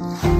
oh